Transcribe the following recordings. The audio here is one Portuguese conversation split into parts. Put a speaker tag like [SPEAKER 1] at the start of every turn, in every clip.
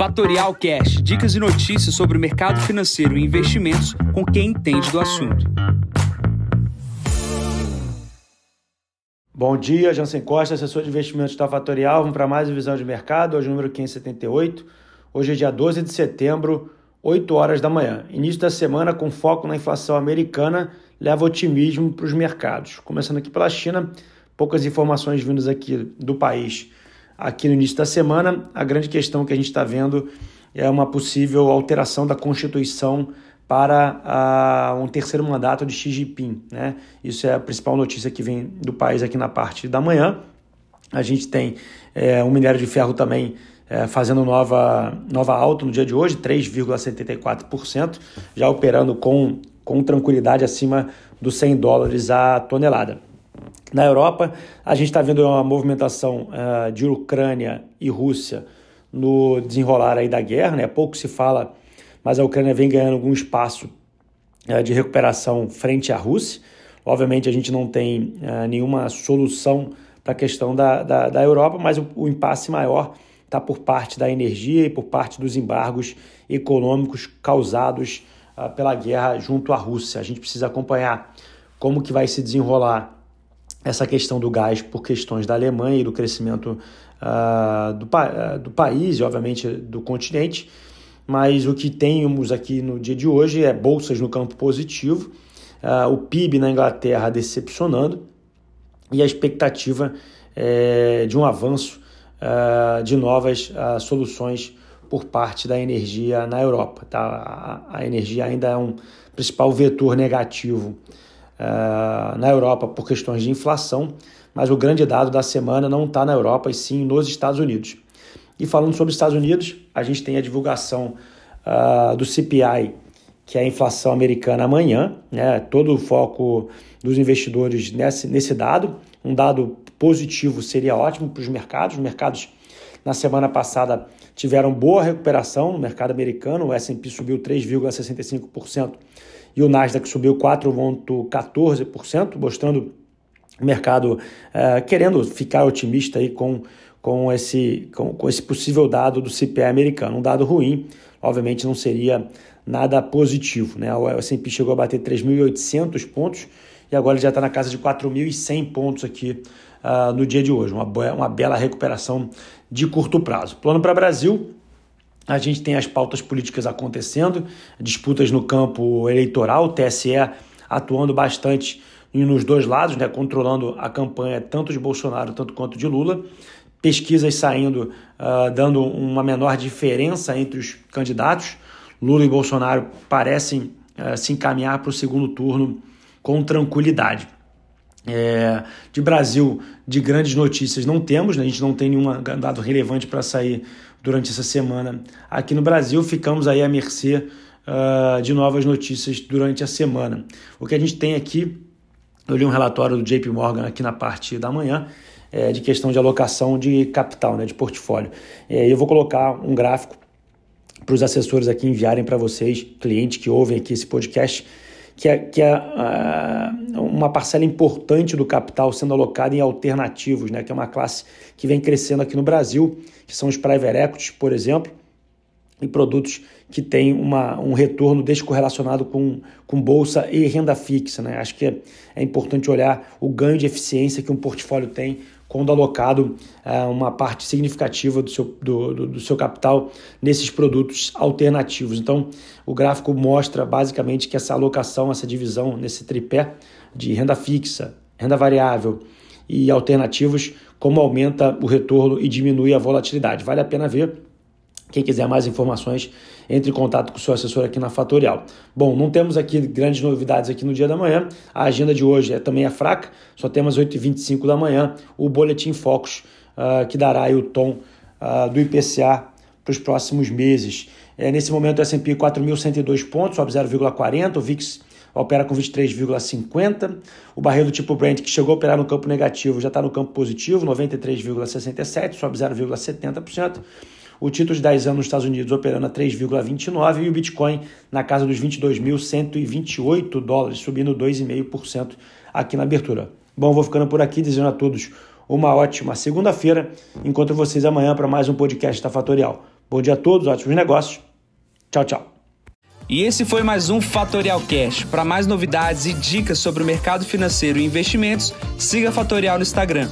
[SPEAKER 1] Fatorial Cash, dicas e notícias sobre o mercado financeiro e investimentos com quem entende do assunto.
[SPEAKER 2] Bom dia, Jansen Costa, assessor de investimentos da Fatorial. Vamos para mais uma visão de mercado, hoje número 578. Hoje é dia 12 de setembro, 8 horas da manhã. Início da semana com foco na inflação americana leva otimismo para os mercados. Começando aqui pela China, poucas informações vindas aqui do país aqui no início da semana. A grande questão que a gente está vendo é uma possível alteração da Constituição para um terceiro mandato de Xi Jinping. Né? Isso é a principal notícia que vem do país aqui na parte da manhã. A gente tem é, o minério de ferro também é, fazendo nova, nova alta no dia de hoje, 3,74%, já operando com, com tranquilidade acima dos 100 dólares a tonelada. Na Europa, a gente está vendo uma movimentação uh, de Ucrânia e Rússia no desenrolar aí da guerra, né? pouco se fala, mas a Ucrânia vem ganhando algum espaço uh, de recuperação frente à Rússia. Obviamente, a gente não tem uh, nenhuma solução para a questão da, da, da, Europa, mas o, o impasse maior está por parte da energia e por parte dos embargos econômicos causados pela guerra junto à Rússia. A gente precisa acompanhar como que vai se desenrolar essa questão do gás por questões da Alemanha e do crescimento uh, do, uh, do país e, obviamente, do continente. Mas o que temos aqui no dia de hoje é bolsas no campo positivo, uh, o PIB na Inglaterra decepcionando e a expectativa é, de um avanço de novas soluções por parte da energia na Europa. Tá? A, a energia ainda é um principal vetor negativo uh, na Europa por questões de inflação, mas o grande dado da semana não está na Europa e sim nos Estados Unidos. E falando sobre os Estados Unidos, a gente tem a divulgação uh, do CPI, que é a inflação americana amanhã, né? todo o foco dos investidores nesse, nesse dado. Um dado positivo seria ótimo para os mercados. Os mercados na semana passada tiveram boa recuperação no mercado americano, o S&P subiu 3,65% e o Nasdaq subiu 4,14%, mostrando o mercado uh, querendo ficar otimista aí com, com, esse, com, com esse possível dado do CPI americano. Um dado ruim, obviamente, não seria nada positivo. Né? O S&P chegou a bater 3.800 pontos e agora já está na casa de 4.100 pontos aqui uh, no dia de hoje. Uma, uma bela recuperação de curto prazo. Plano para Brasil, a gente tem as pautas políticas acontecendo, disputas no campo eleitoral, o TSE atuando bastante nos dois lados, né, controlando a campanha tanto de Bolsonaro tanto quanto de Lula. Pesquisas saindo, uh, dando uma menor diferença entre os candidatos. Lula e Bolsonaro parecem uh, se encaminhar para o segundo turno com tranquilidade. É, de Brasil, de grandes notícias, não temos, né? a gente não tem nenhum dado relevante para sair durante essa semana aqui no Brasil. Ficamos aí à mercê uh, de novas notícias durante a semana. O que a gente tem aqui, eu li um relatório do JP Morgan aqui na parte da manhã, é, de questão de alocação de capital, né, de portfólio. É, eu vou colocar um gráfico para os assessores aqui enviarem para vocês, clientes que ouvem aqui esse podcast que é, que é uh, uma parcela importante do capital sendo alocada em alternativos, né, que é uma classe que vem crescendo aqui no Brasil, que são os private equities, por exemplo, e produtos que têm uma, um retorno descorrelacionado com, com bolsa e renda fixa. Né? Acho que é, é importante olhar o ganho de eficiência que um portfólio tem quando alocado é, uma parte significativa do seu, do, do, do, seu capital nesses produtos alternativos. Então, o gráfico mostra basicamente que essa alocação, essa divisão nesse tripé de renda fixa, renda variável e alternativos, como aumenta o retorno e diminui a volatilidade. Vale a pena ver quem quiser mais informações, entre em contato com o seu assessor aqui na Fatorial. Bom, não temos aqui grandes novidades aqui no dia da manhã. A agenda de hoje é, também é fraca, só temos 8h25 da manhã o Boletim Focus, uh, que dará o tom uh, do IPCA para os próximos meses. É, nesse momento, o S&P 4.102 pontos, sobe 0,40, o VIX opera com 23,50. O barril do tipo Brent, que chegou a operar no campo negativo, já está no campo positivo, 93,67, sobe 0,70% o título de 10 anos nos Estados Unidos operando a 3,29% e o Bitcoin na casa dos 22.128 dólares, subindo 2,5% aqui na abertura. Bom, vou ficando por aqui, desejando a todos uma ótima segunda-feira. Encontro vocês amanhã para mais um podcast da Fatorial. Bom dia a todos, ótimos negócios. Tchau, tchau.
[SPEAKER 1] E esse foi mais um Fatorial Cash. Para mais novidades e dicas sobre o mercado financeiro e investimentos, siga Fatorial no Instagram,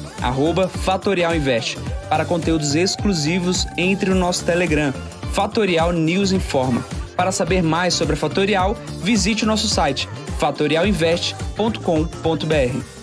[SPEAKER 1] @fatorialinvest. Para conteúdos exclusivos, entre no nosso Telegram, Fatorial News Informa. Para saber mais sobre a Fatorial, visite o nosso site fatorialinvest.com.br.